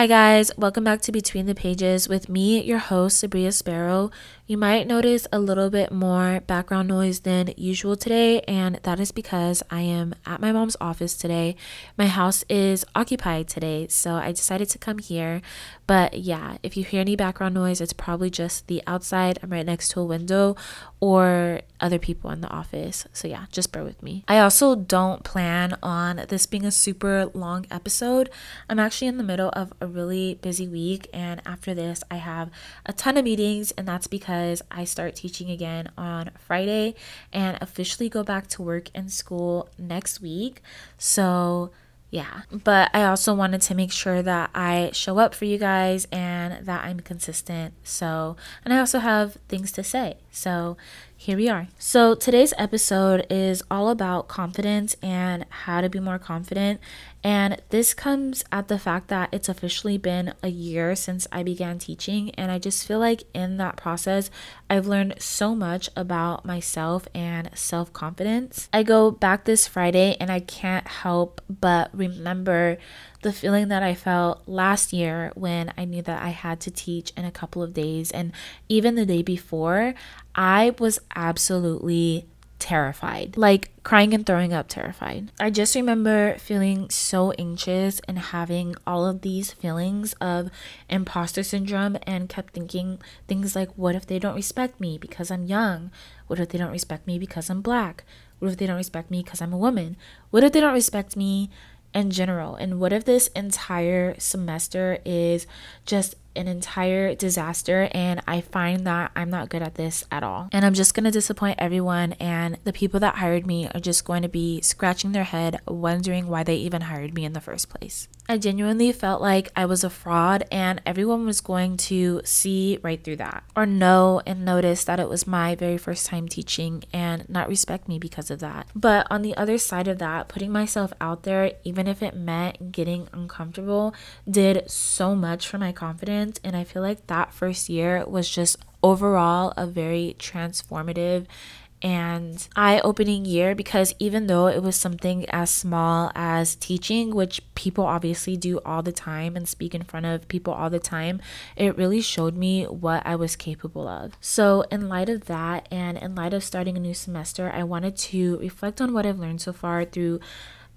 Hi, guys. Welcome back to Between the Pages with me, your host, Sabria Sparrow. You might notice a little bit more background noise than usual today, and that is because I am at my mom's office today. My house is occupied today, so I decided to come here. But yeah, if you hear any background noise, it's probably just the outside. I'm right next to a window or other people in the office. So yeah, just bear with me. I also don't plan on this being a super long episode. I'm actually in the middle of a really busy week, and after this, I have a ton of meetings, and that's because I start teaching again on Friday and officially go back to work and school next week. So, yeah, but I also wanted to make sure that I show up for you guys and that I'm consistent. So, and I also have things to say. So, here we are. So, today's episode is all about confidence and how to be more confident. And this comes at the fact that it's officially been a year since I began teaching. And I just feel like in that process, I've learned so much about myself and self confidence. I go back this Friday and I can't help but remember the feeling that I felt last year when I knew that I had to teach in a couple of days. And even the day before, I was absolutely terrified, like crying and throwing up terrified. I just remember feeling so anxious and having all of these feelings of imposter syndrome and kept thinking things like, what if they don't respect me because I'm young? What if they don't respect me because I'm black? What if they don't respect me because I'm a woman? What if they don't respect me in general? And what if this entire semester is just an entire disaster and I find that I'm not good at this at all. And I'm just going to disappoint everyone and the people that hired me are just going to be scratching their head wondering why they even hired me in the first place. I genuinely felt like I was a fraud and everyone was going to see right through that or know and notice that it was my very first time teaching and not respect me because of that. But on the other side of that, putting myself out there, even if it meant getting uncomfortable, did so much for my confidence. And I feel like that first year was just overall a very transformative and eye opening year because even though it was something as small as teaching, which people obviously do all the time and speak in front of people all the time, it really showed me what I was capable of. So, in light of that, and in light of starting a new semester, I wanted to reflect on what I've learned so far through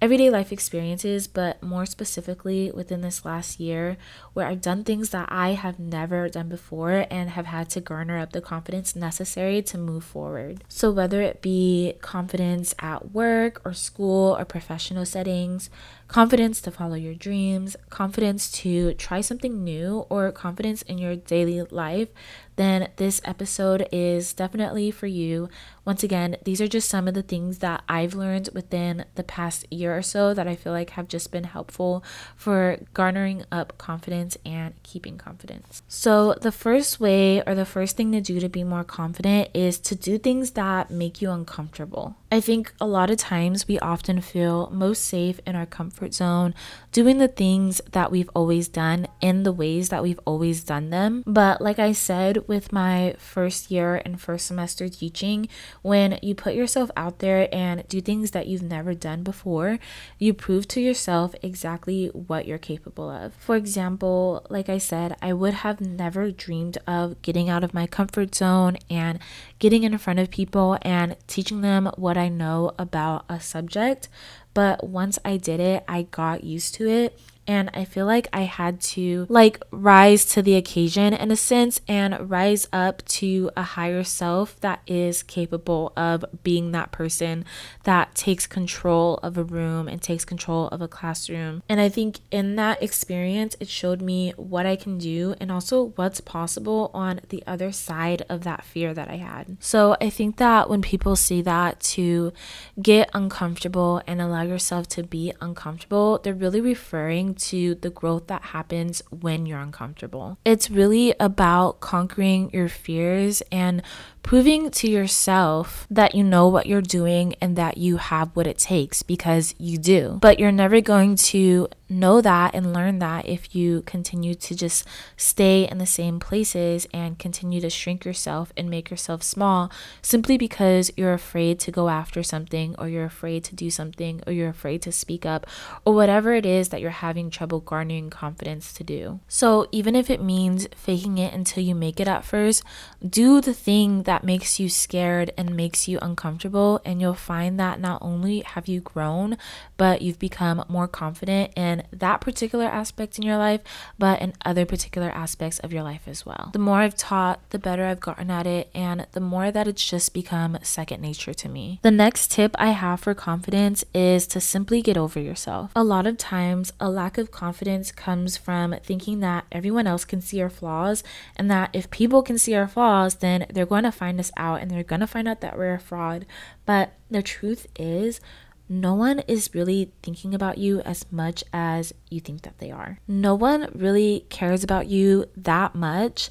everyday life experiences, but more specifically within this last year, where I've done things that I have never done before and have had to garner up the confidence necessary to move forward. So, whether it be confidence at work or school or professional settings, confidence to follow your dreams, confidence to try something new, or confidence in your daily life, then this episode is definitely for you. Once again, these are just some of the things that I've learned within the past year or so that I feel like have just been helpful for garnering up confidence and keeping confidence. So, the first way or the first thing to do to be more confident is to do things that make you uncomfortable. I think a lot of times we often feel most safe in our comfort zone, doing the things that we've always done in the ways that we've always done them. But, like I said, with my first year and first semester teaching, when you put yourself out there and do things that you've never done before, you prove to yourself exactly what you're capable of. For example, like I said, I would have never dreamed of getting out of my comfort zone and getting in front of people and teaching them what I know about a subject. But once I did it, I got used to it and I feel like I had to like rise to the occasion in a sense and rise up to a higher self that is capable of being that person that takes control of a room and takes control of a classroom. And I think in that experience, it showed me what I can do and also what's possible on the other side of that fear that I had. So I think that when people say that to get uncomfortable and allow yourself to be uncomfortable, they're really referring to the growth that happens when you're uncomfortable. It's really about conquering your fears and proving to yourself that you know what you're doing and that you have what it takes because you do. But you're never going to know that and learn that if you continue to just stay in the same places and continue to shrink yourself and make yourself small simply because you're afraid to go after something or you're afraid to do something or you're afraid to speak up or whatever it is that you're having trouble garnering confidence to do. So, even if it means faking it until you make it at first, do the thing that makes you scared and makes you uncomfortable, and you'll find that not only have you grown, but you've become more confident that particular aspect in your life, but in other particular aspects of your life as well. The more I've taught, the better I've gotten at it, and the more that it's just become second nature to me. The next tip I have for confidence is to simply get over yourself. A lot of times, a lack of confidence comes from thinking that everyone else can see our flaws, and that if people can see our flaws, then they're going to find us out and they're going to find out that we're a fraud. But the truth is, no one is really thinking about you as much as you think that they are. No one really cares about you that much.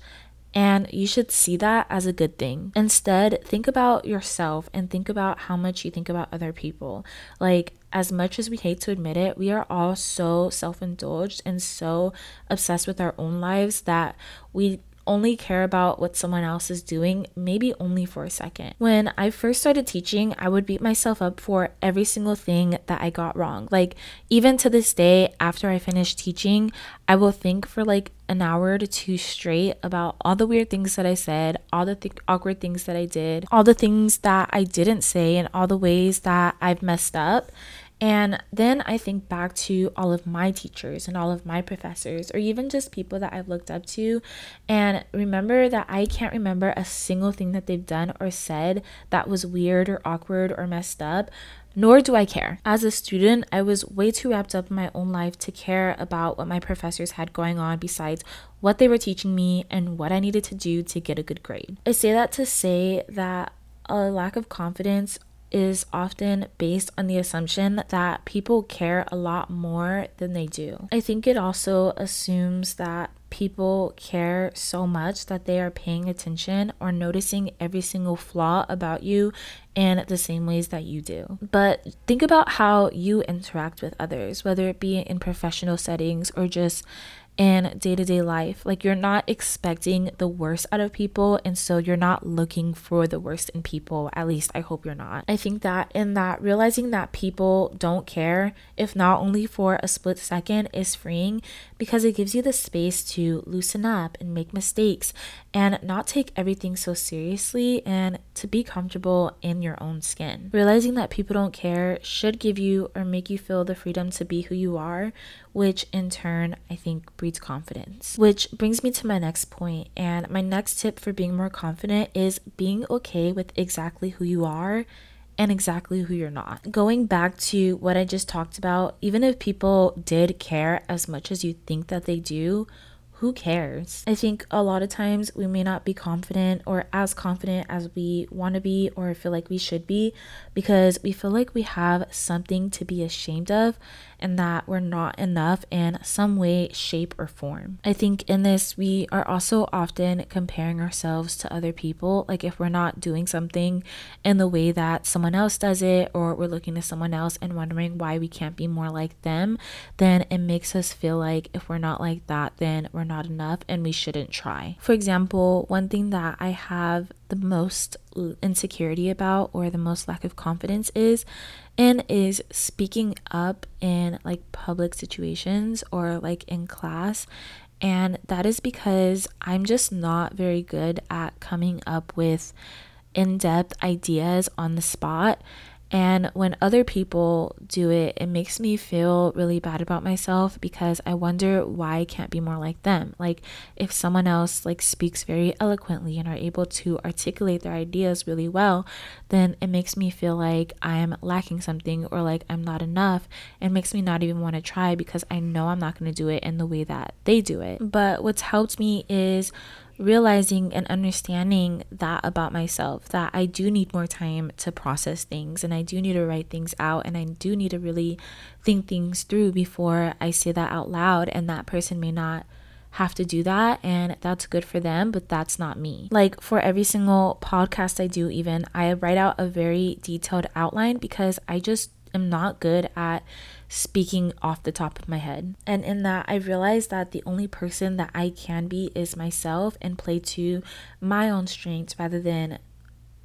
And you should see that as a good thing. Instead, think about yourself and think about how much you think about other people. Like, as much as we hate to admit it, we are all so self indulged and so obsessed with our own lives that we only care about what someone else is doing, maybe only for a second. When I first started teaching, I would beat myself up for every single thing that I got wrong. Like, even to this day, after I finish teaching, I will think for like an hour to two straight about all the weird things that I said, all the th- awkward things that I did, all the things that I didn't say, and all the ways that I've messed up. And then I think back to all of my teachers and all of my professors, or even just people that I've looked up to, and remember that I can't remember a single thing that they've done or said that was weird or awkward or messed up. Nor do I care. As a student, I was way too wrapped up in my own life to care about what my professors had going on besides what they were teaching me and what I needed to do to get a good grade. I say that to say that a lack of confidence is often based on the assumption that people care a lot more than they do. I think it also assumes that people care so much that they are paying attention or noticing every single flaw about you in the same ways that you do. But think about how you interact with others, whether it be in professional settings or just in day to day life. Like you're not expecting the worst out of people, and so you're not looking for the worst in people. At least I hope you're not. I think that in that realizing that people don't care, if not only for a split second, is freeing because it gives you the space to loosen up and make mistakes and not take everything so seriously and to be comfortable in your own skin. Realizing that people don't care should give you or make you feel the freedom to be who you are, which in turn I think breeds confidence. Which brings me to my next point, and my next tip for being more confident is being okay with exactly who you are and exactly who you're not. Going back to what I just talked about, even if people did care as much as you think that they do, who cares? I think a lot of times we may not be confident or as confident as we want to be or feel like we should be because we feel like we have something to be ashamed of and that we're not enough in some way, shape, or form. I think in this, we are also often comparing ourselves to other people. Like if we're not doing something in the way that someone else does it, or we're looking to someone else and wondering why we can't be more like them, then it makes us feel like if we're not like that, then we're not enough and we shouldn't try. For example, one thing that I have the most insecurity about or the most lack of confidence is and is speaking up in like public situations or like in class and that is because I'm just not very good at coming up with in-depth ideas on the spot and when other people do it, it makes me feel really bad about myself because I wonder why I can't be more like them. Like if someone else like speaks very eloquently and are able to articulate their ideas really well, then it makes me feel like I'm lacking something or like I'm not enough. It makes me not even want to try because I know I'm not going to do it in the way that they do it. But what's helped me is realizing and understanding that about myself that I do need more time to process things and I do need to write things out and I do need to really think things through before I say that out loud and that person may not have to do that and that's good for them, but that's not me. Like for every single podcast I do, even, I write out a very detailed outline because I just am not good at speaking off the top of my head. And in that, I realized that the only person that I can be is myself and play to my own strengths rather than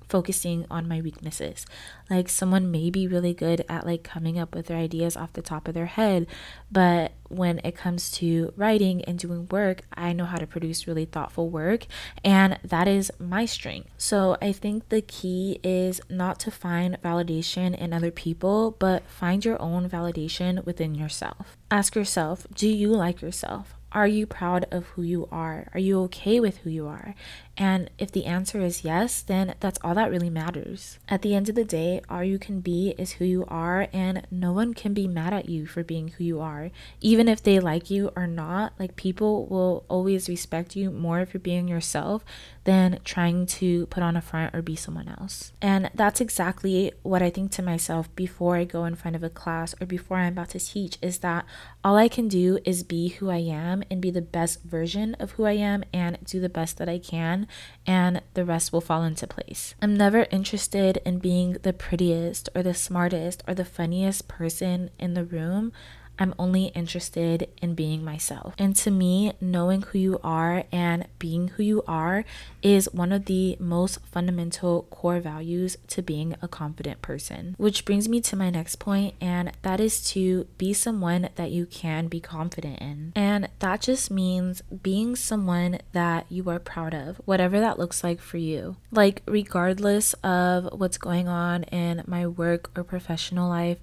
focusing on my weaknesses. Like someone may be really good at like coming up with their ideas off the top of their head, but when it comes to writing and doing work, I know how to produce really thoughtful work, and that is my strength. So I think the key is not to find validation in other people, but find your own validation within yourself. Ask yourself, do you like yourself? Are you proud of who you are? Are you okay with who you are? And if the answer is yes, then that's all that really matters. At the end of the day, all you can be is who you are, and no one can be mad at you for being who you are. Even if they like you or not, like people will always respect you more for being yourself than trying to put on a front or be someone else. And that's exactly what I think to myself before I go in front of a class or before I'm about to teach is that all I can do is be who I am and be the best version of who I am and do the best that I can and the rest will fall into place. I'm never interested in being the prettiest or the smartest or the funniest person in the room. I'm only interested in being myself. And to me, knowing who you are and being who you are is one of the most fundamental core values to being a confident person. Which brings me to my next point, and that is to be someone that you can be confident in. And that just means being someone that you are proud of, whatever that looks like for you. Like, regardless of what's going on in my work or professional life,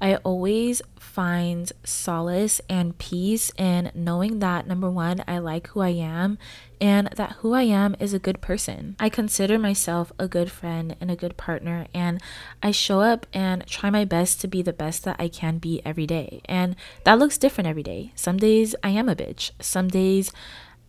I always find solace and peace in knowing that number one, I like who I am and that who I am is a good person. I consider myself a good friend and a good partner, and I show up and try my best to be the best that I can be every day. And that looks different every day. Some days I am a bitch, some days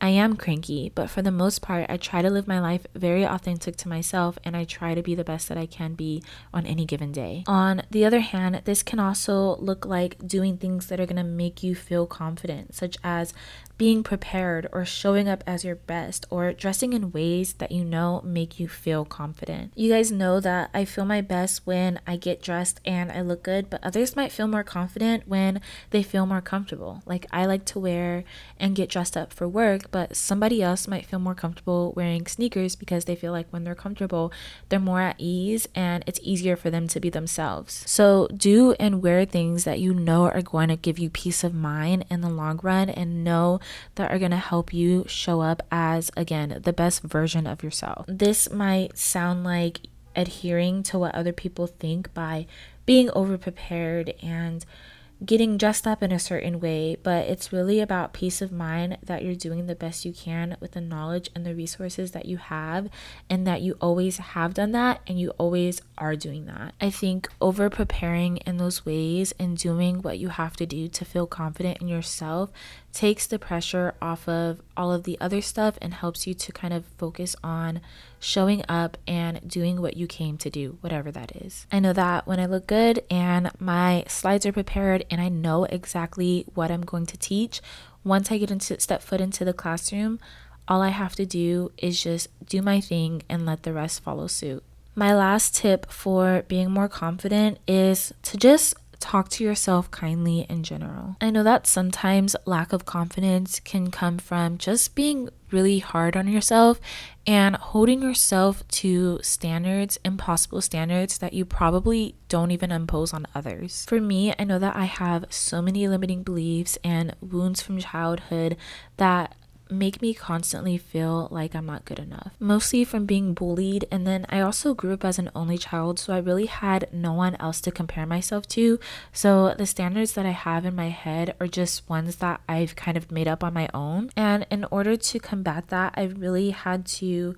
I am cranky, but for the most part, I try to live my life very authentic to myself and I try to be the best that I can be on any given day. On the other hand, this can also look like doing things that are going to make you feel confident, such as being prepared or showing up as your best or dressing in ways that you know make you feel confident. You guys know that I feel my best when I get dressed and I look good, but others might feel more confident when they feel more comfortable. Like I like to wear and get dressed up for work, but somebody else might feel more comfortable wearing sneakers because they feel like when they're comfortable, they're more at ease and it's easier for them to be themselves. So do and wear things that you know are going to give you peace of mind in the long run and know that are going to help you show up as, again, the best version of yourself. This might sound like adhering to what other people think by being over prepared and getting dressed up in a certain way, but it's really about peace of mind that you're doing the best you can with the knowledge and the resources that you have, and that you always have done that and you always are doing that. I think over preparing in those ways and doing what you have to do to feel confident in yourself takes the pressure off of all of the other stuff and helps you to kind of focus on showing up and doing what you came to do, whatever that is. I know that when I look good and my slides are prepared and I know exactly what I'm going to teach, once I get into step foot into the classroom, all I have to do is just do my thing and let the rest follow suit. My last tip for being more confident is to just talk to yourself kindly in general. I know that sometimes lack of confidence can come from just being really hard on yourself and holding yourself to standards, impossible standards that you probably don't even impose on others. For me, I know that I have so many limiting beliefs and wounds from childhood that make me constantly feel like I'm not good enough. Mostly from being bullied, and then I also grew up as an only child, so I really had no one else to compare myself to. So the standards that I have in my head are just ones that I've kind of made up on my own. And in order to combat that, I really had to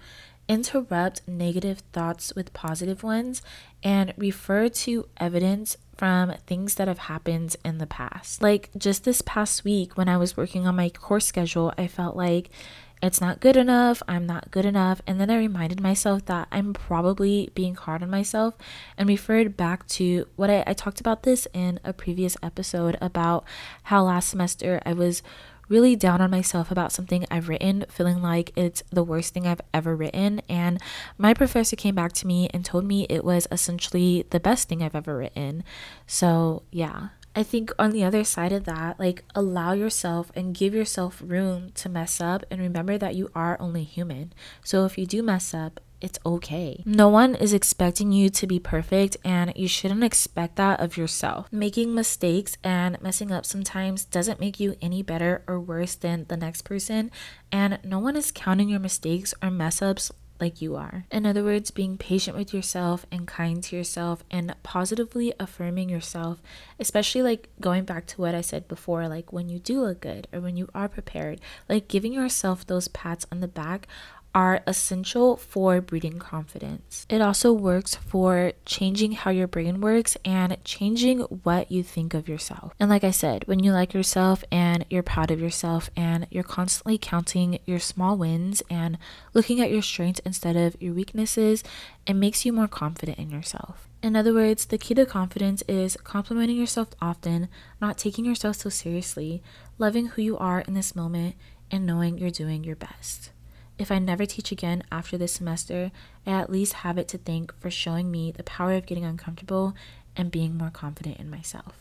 interrupt negative thoughts with positive ones and refer to evidence from things that have happened in the past. Like just this past week, when I was working on my course schedule, I felt like it's not good enough, I'm not good enough. And then I reminded myself that I'm probably being hard on myself and referred back to what I, I talked about this in a previous episode about how last semester I was really down on myself about something I've written, feeling like it's the worst thing I've ever written. And my professor came back to me and told me it was essentially the best thing I've ever written. So, yeah. I think on the other side of that, like allow yourself and give yourself room to mess up and remember that you are only human. So if you do mess up, it's okay. No one is expecting you to be perfect, and you shouldn't expect that of yourself. Making mistakes and messing up sometimes doesn't make you any better or worse than the next person, and no one is counting your mistakes or mess ups like you are. In other words, being patient with yourself and kind to yourself and positively affirming yourself, especially like going back to what I said before, like when you do look good or when you are prepared, like giving yourself those pats on the back are essential for breeding confidence. It also works for changing how your brain works and changing what you think of yourself. And like I said, when you like yourself and you're proud of yourself and you're constantly counting your small wins and looking at your strengths instead of your weaknesses, it makes you more confident in yourself. In other words, the key to confidence is complimenting yourself often, not taking yourself so seriously, loving who you are in this moment, and knowing you're doing your best. If I never teach again after this semester, I at least have it to thank for showing me the power of getting uncomfortable and being more confident in myself.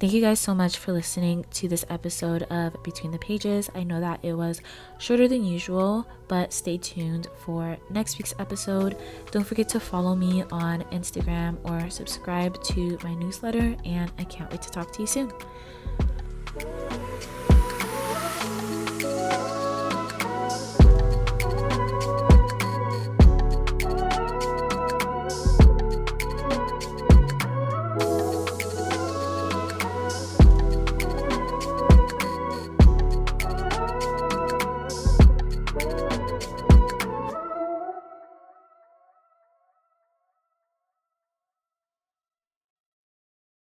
Thank you guys so much for listening to this episode of Between the Pages. I know that it was shorter than usual, but stay tuned for next week's episode. Don't forget to follow me on Instagram or subscribe to my newsletter, and I can't wait to talk to you soon.